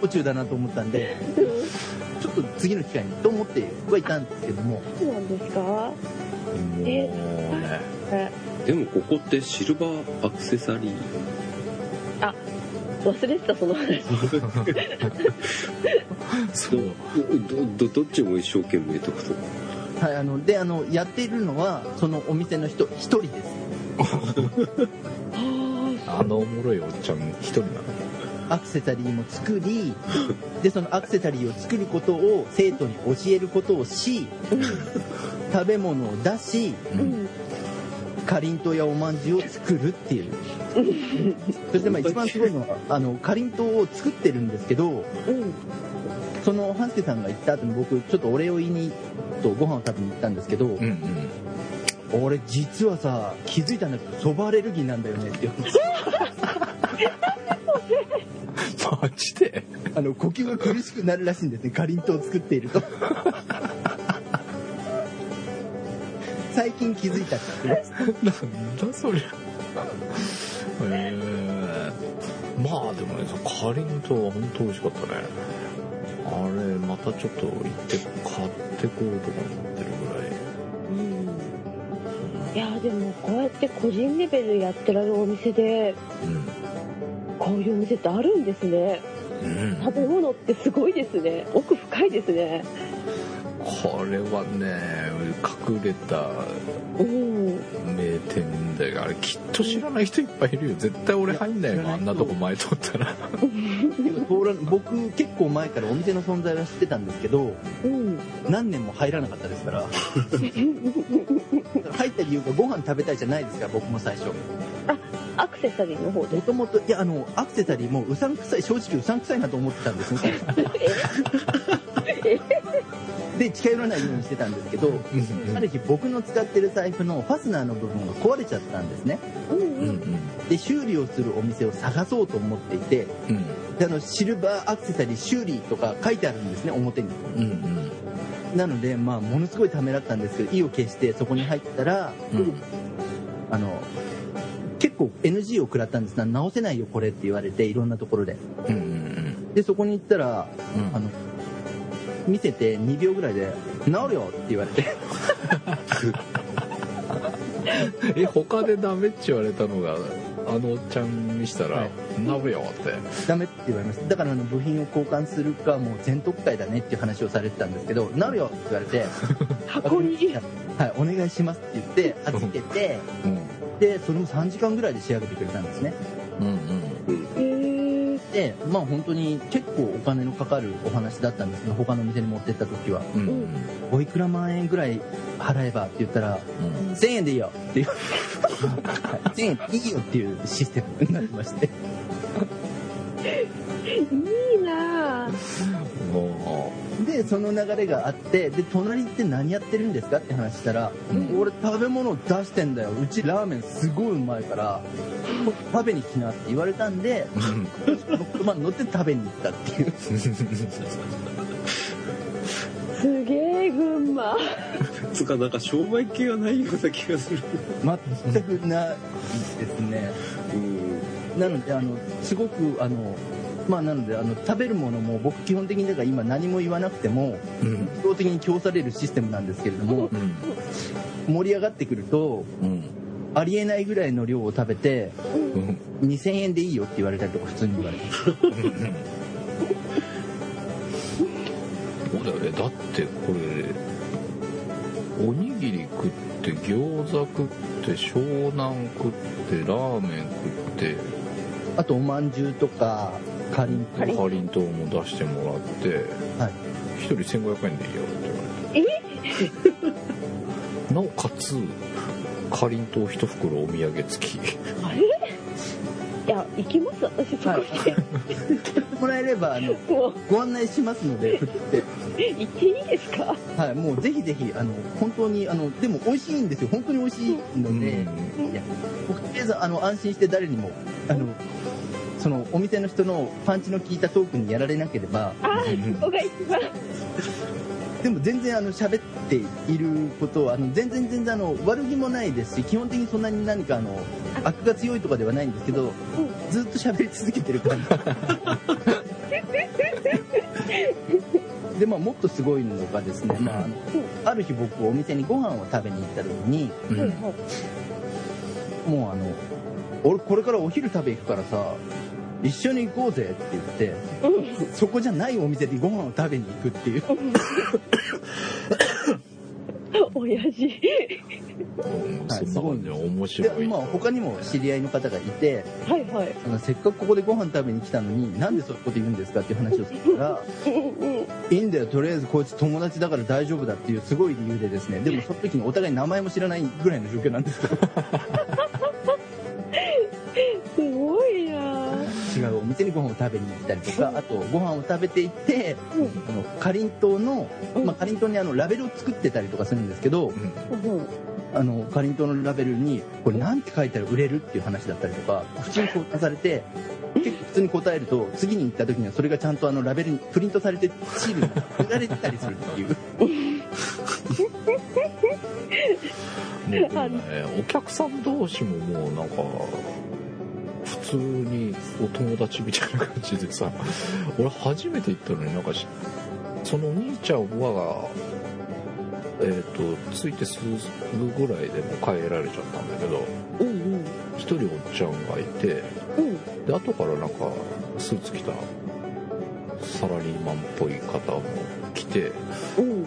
道中だなと思ったんでうんちょっと次の機会にと思ってはいたんですけども。そうなんですか？えもうねえ。でもここってシルバーアクセサリー。忘れてたその話。[LAUGHS] そう。どどどっちも一生懸命ってことはいあのであのやっているのはそのお店の人一人です [LAUGHS] ああのおもろいおっちゃん一人なの。アクセサリーも作りでそのアクセサリーを作ることを生徒に教えることをし食べ物を出しうんかりんとうやおまんじゅうを作るっていう。そしてまあ一番すごいのはあのかりんとうを作ってるんですけどうんその半助さんが行った後に僕ちょっとお礼を言いにとご飯を食べに行ったんですけど、うんうん俺実はさ気づいたんだけどそばアレルギーなんだよね。って言うんですマジで？あの呼吸が苦しくなるらしいんですね。かりんとうを作っていると。[LAUGHS] 最近気づいたって言ってましたなんだそりゃ。へえまあでもねかりんとうは本当美味しかったね。あれまたちょっと行って買ってこうとか思ってるいいやでもこうやって個人レベルやってられるお店でこういうお店ってあるんですね。うん、うん、食べ物ってすごいですね。奥深いですね。これはね隠れたうん。名店だよあれきっと知らない人いっぱいいるよ。絶対俺入んないよいやあんなとこ前通ったら。僕結構前からお店の存在は知ってたんですけどうん。何年も入らなかったですから [LAUGHS] [LAUGHS] 入った理由がご飯食べたいじゃないですから僕も最初。アクセサリーの方でもともといやあのアクセサリーもうさんくさい正直うさんくさいなと思ってたんですね。[LAUGHS] で近寄らないようにしてたんですけどある日僕の使ってる財布のファスナーの部分が壊れちゃったんですね。うん。うんうん。で修理をするお店を探そうと思っていてうん。であのシルバーアクセサリー修理とか書いてあるんですね表に。うんうんなのでまあものすごいためらったんですけど意を決してそこに入ったらうん。あの結構 NG を食らったんですが直せないよこれって言われていろんなところで。うんうんでそこに行ったらうん。あの見せて2秒ぐらいで「治るよ」って言われて。[LAUGHS] え他でダメって言われたのがあのちゃんにしたらはい「鍋よ」って「ダメ」って言われました。だからあの部品を交換するかもう全特会だねっていう話をされてたんですけど「[LAUGHS] 治るよ」って言われて [LAUGHS] 箱に「はいお願いします」って言って預けて。うん。でそれも3時間ぐらいで仕上げてくれたんですね。うんうんでまあ本当に結構お金のかかるお話だったんですけど他の店に持ってった時は。うん。うんおいくら万円ぐらい払えばって言ったらうん。1000円でいいよ。っていうはい1000円でいいよっていうシステムになってまして [LAUGHS] でその流れがあってで隣って何やってるんですかって話したら、うん。俺食べ物出してんだよ。うちラーメンすごいうまいから食べに来なって言われたんでううん。その車に乗って食べに行ったっていう。すげえ群馬。つうかなんか商売系がないような気がする。全くないですね。うん。なのであのすごくあのまあなのであの食べるものも僕基本的にだから今何も言わなくてもうん。自動的に供されるシステムなんですけれどもうん。盛り上がってくるとうん。ありえないぐらいの量を食べてうん。2000円でいいよって言われたりとか普通に言われて。そうだよね。だってこれおにぎり食って餃子食って湘南食ってラーメン食って。あとおまんじゅうとかかりんとかりんとうも出してもらってはい。一人1500円でいいよって言われて。なおかつかりんとう一袋お土産付き。あれ？いや行きます？私そこはいに、[LAUGHS] もらえればあのもう。ご案内しますので行っていいですか？はいもうぜひぜひあの本当にあのでも美味しいんですよ。本当に美味しいので、いや僕とりあえずあの安心して誰にもあのそのお店の人のパンチの効いたトークにやられなければああそこが一番。でも全然あの喋っていることはあの全然全然あの悪気もないですし基本的にそんなに何かあの悪が強いとかではないんですけどずっと喋り続けてる感じ。[LAUGHS] でまあもっとすごいのがですね、まあ、ある日僕お店にご飯を食べに行った時にもうあの俺これからお昼食べ行くからさ一緒に行こうぜって言ってそこじゃないお店でご飯を食べに行くっていう。親父。うん、はい。そんな感じで面で白い。まあ他にも知り合いの方がいてはいはい。あのせっかくここでご飯食べに来たのになんでそういうこと言うんですかっていう話をするからいいんだよとりあえずこいつ友達だから大丈夫だっていうすごい理由でですね。でもその時にお互い名前も知らないぐらいの状況なんですけど。[LAUGHS] すごいな違うお店にご飯を食べに行ったりとかあとご飯を食べていってかりんとうの、かりんとうにあのラベルを作ってたりとかするんですけどかりんとうのラベルにこれなんて書いたら売れるっていう話だったりとか普通に相談されて結構普通に答えると次に行った時にはそれがちゃんとあのラベルにプリントされてシールに売られてたりするっていう。[LAUGHS] もうね、お客さん同士ももうなんか、普通にお友達みたいな感じでさ、俺初めて行ったのになんかし、そのお兄ちゃんは、えっ、と、ついてすぐぐらいでもう帰られちゃったんだけど、うんうん。一人おっちゃんがいて、うん。で、後からなんか、スーツ着たサラリーマンっぽい方も来て、う。ん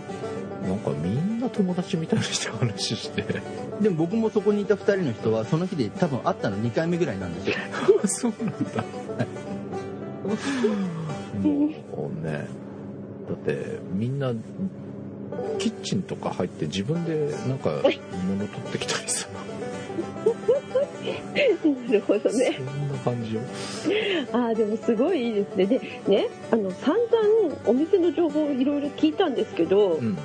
なんかみんな友達みたいにして話して、でも僕もそこにいた2人の人はその日で多分会ったの2回目ぐらいなんですよ。[LAUGHS] そうなんだ。もうね、だってみんなキッチンとか入って自分でなんか物取ってきたりさ、なるほどねそんな感じよ。ああでもすごいいいですねでねあの散々お店の情報をいろいろ聞いたんですけど、うん。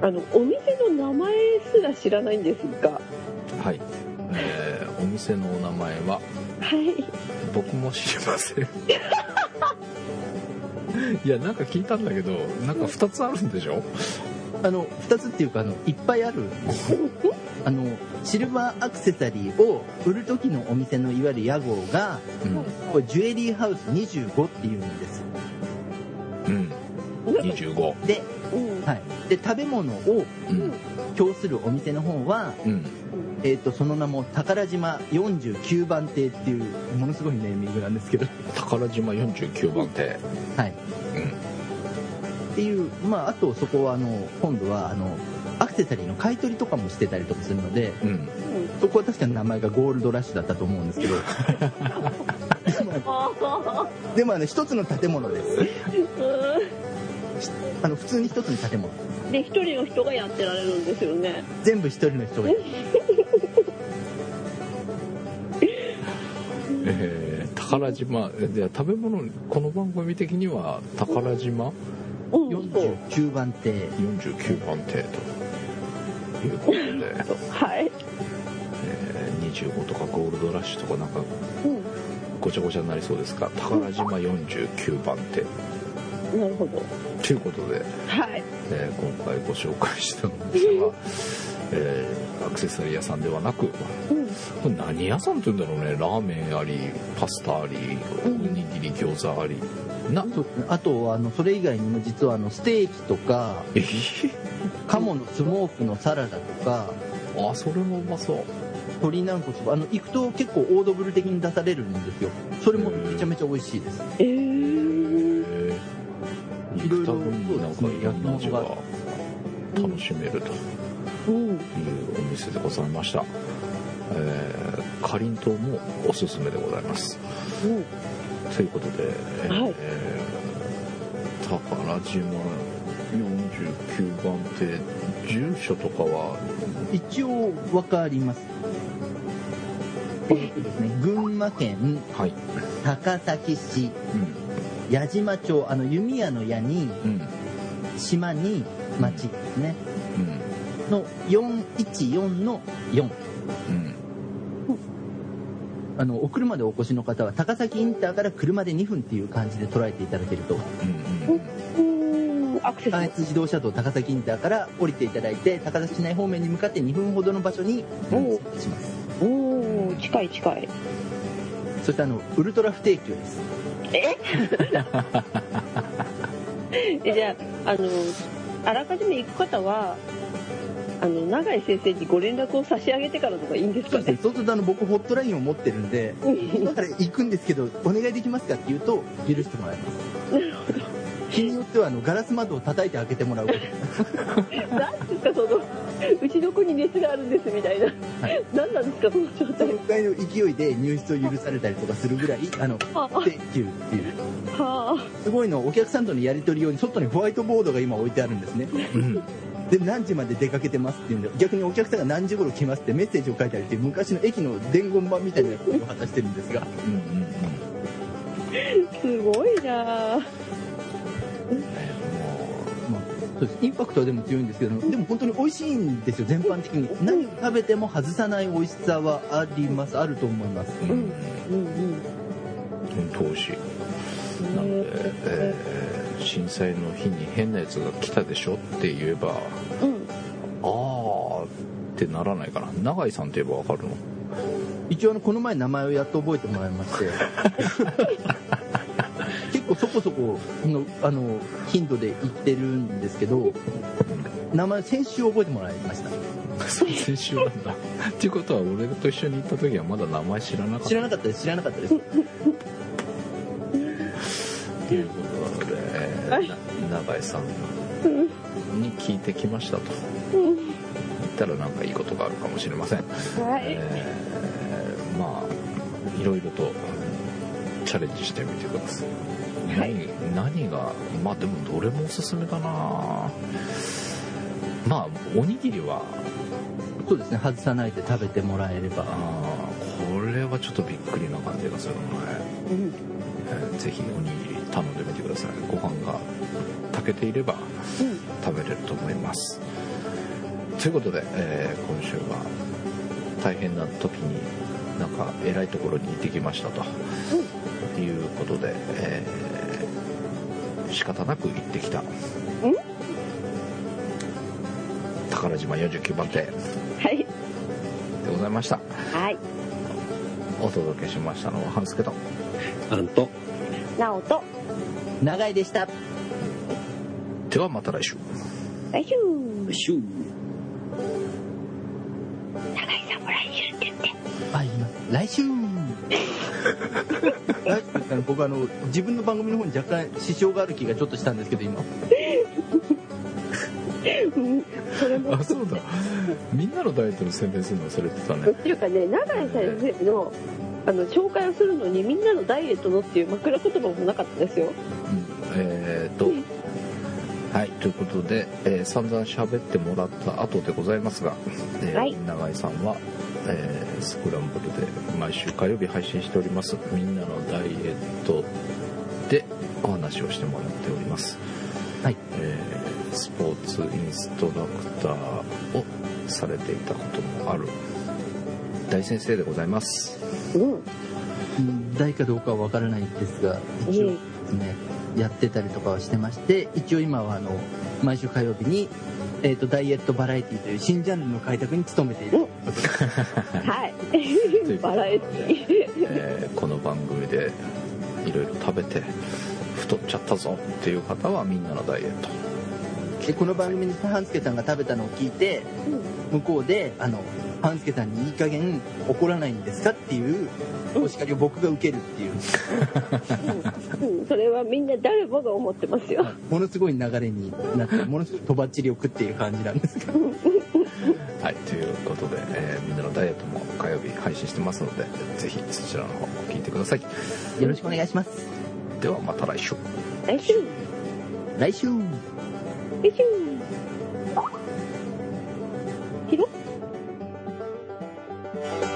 あのお店の名前すら知らないんですがはい。えーお店のお名前ははい僕も知りません。いや、なんか聞いたんだけど、なんか2つあるんでしょ？あの2つっていうかあのいっぱいあるあのシルバーアクセサリーを売る時のお店のいわゆる屋号がうん。これジュエリーハウス25っていうんですうん。25。で,、うんはい、で食べ物をうん。供するお店の方は、うん。えー、とその名も宝島49番亭っていうものすごいネーミングなんですけど、宝島49番亭。はい、うん。っていう、まあ、あとそこはあの今度はあのアクセサリーの買い取りとかもしてたりとかするのでうん。そこは確かに名前がゴールドラッシュだったと思うんですけど。[LAUGHS] でもあの一つの建物です。あの普通に一つの建物。で一人の人がやってられるんですよね。全部一人の人が。[LAUGHS] えー、宝島。じゃあ食べ物この番組的には宝島？うん49番亭49番亭ということで、はい、えー、25とかゴールドラッシュとかなんかうん、ごちゃごちゃになりそうですが宝島49番亭なるほど。ということで、はい。えー今回ご紹介したのですが、[LAUGHS] えーアクセサリー屋さんではなくうん。これ何屋さんって言うんだろうね。ラーメンありパスタありおうん。にぎり餃子ありな。そうあとあのそれ以外にも実はあのステーキとかえー。鴨のスモークのサラダとかあそれもうまそう。鶏軟骨あの行くと結構オードブル的に出されるんですよ。それもめちゃめちゃ美味しいです。えー、えー、いろいろ行くたびになんかいろんな味が。楽しめると。うんいうお店でございました、えー、かりんとうもおすすめでございます。うんということで、えーはい宝島49番って住所とかは？一応わかります。えーとですね群馬県はい。高崎市。うん。矢島町あの弓矢の矢にうん。島に町ですね。うん。の414の4うんあのお車でお越しの方は高崎インターから車で2分っていう感じで捉えていただけると。うんうんうんアクセス。関越自動車道高崎インターから降りていただいて高崎市内方面に向かって2分ほどの場所にします。おお近い近い。そしてあのウルトラ不定休です。ええ？[LAUGHS] じゃああのあらかじめ行く方はあの永井先生にご連絡を差し上げてからとかいいんですかね？そうでするとあの僕ホットラインを持ってるんでうん。だから行くんですけどお願いできますかって言うと許してもらいます。日によってはあのガラス窓を叩いて開けてもらうこと。何ですかそのうちの子に熱があるんですみたいな、はい。何なんですかその状そ態。のぐらいの勢いで入室を許されたりとかするぐらいあのは「Thank you」っていう。あはあ。すごいのお客さんとのやり取り用に外にホワイトボードが今置いてあるんですね。うんで何時まで出かけてますっていうんで逆にお客さんが何時頃来ますってメッセージを書いてあるっていう昔の駅の伝言板みたいなことを果たしてるんですが。うんうんすごいな。あうんねもまあ、そうです。インパクトはでも強いんですけどでも本当に美味しいんですよ全般的に。何を食べても外さない美味しさはありますあると思います。う、うん、うんうん。本当美味しい。なので、えー震災の日に変なやつが来たでしょって言えばうん。あーってならないかな。永井さんって言えばわかるの？一応あのこの前名前をやっと覚えてもらいまして。[LAUGHS] 結構そこそこのあの頻度で言ってるんですけど名前先週覚えてもらいました。そ [LAUGHS] う先週なんだ。っていうことは俺と一緒に行った時はまだ名前知らなかった。知らなかったです知らなかったです。[LAUGHS] というこ永井さんに聞いてきましたと。うん言ったらなんかいいことがあるかもしれません、はい。えーまあいろいろとチャレンジしてみてください、はい。何何がまあでもどれもおすすめだな。まあおにぎりはそうですね。外さないで食べてもらえれば。これはちょっとびっくりな感じがするので、うん。えーぜひおにぎり頼んでみてください。ご飯が炊けていればうん。食べれると思います。ということで、えー今週は大変な時になんか偉いところに行ってきましたと、いうことで、えー仕方なく行ってきた。宝島49番店ではい。ございました。はい。お届けしましたのは半助と。あんと。なおと長いでした。ではまた来週。来週。シュー長井さんも来週って。言ってあ言います来週。[LAUGHS] 僕あの自分の番組の方に若干支障がある気がちょっとしたんですけど今。あそうだ。みんなのダイエットの宣伝するの忘れてたね。っていうかね永井先生のあの紹介をするのにみんなのダイエットのっていう枕言葉もなかったですよ。うんえー、とはいということで、えー散々喋ってもらった後でございますが、えーはい。永井さんは、えースクランブルで毎週火曜日配信しております。みんなのダイエットでお話をしてもらっております。はい。えースポーツインストラクターをされていたこともある大先生でございます。うんうん大かどうかは分からないんですが一応ですね、やってたりとかはしてまして一応今はあの毎週火曜日に、えー、とダイエットバラエティという新ジャンルの開拓に努めている。はい。バラエティ。えーこの番組でいろいろ食べて太っちゃったぞっていう方はみんなのダイエット。でこの番組に半助さんが食べたのを聞いて向こうであの半助さんにいい加減怒らないんですかっていうお叱りを僕が受けるっていう。うん。うんそれはみんな誰もが思ってますよ。[LAUGHS] ものすごい流れになってものすごいとばっちりを食っている感じなんですが [LAUGHS] はいということで、えーみんなのダイエットも火曜日配信してますのでぜひそちらの方も聞いてください。よろしくお願いします。ではまた来週。来週。来週。来週。ピロ？ッ Thank you.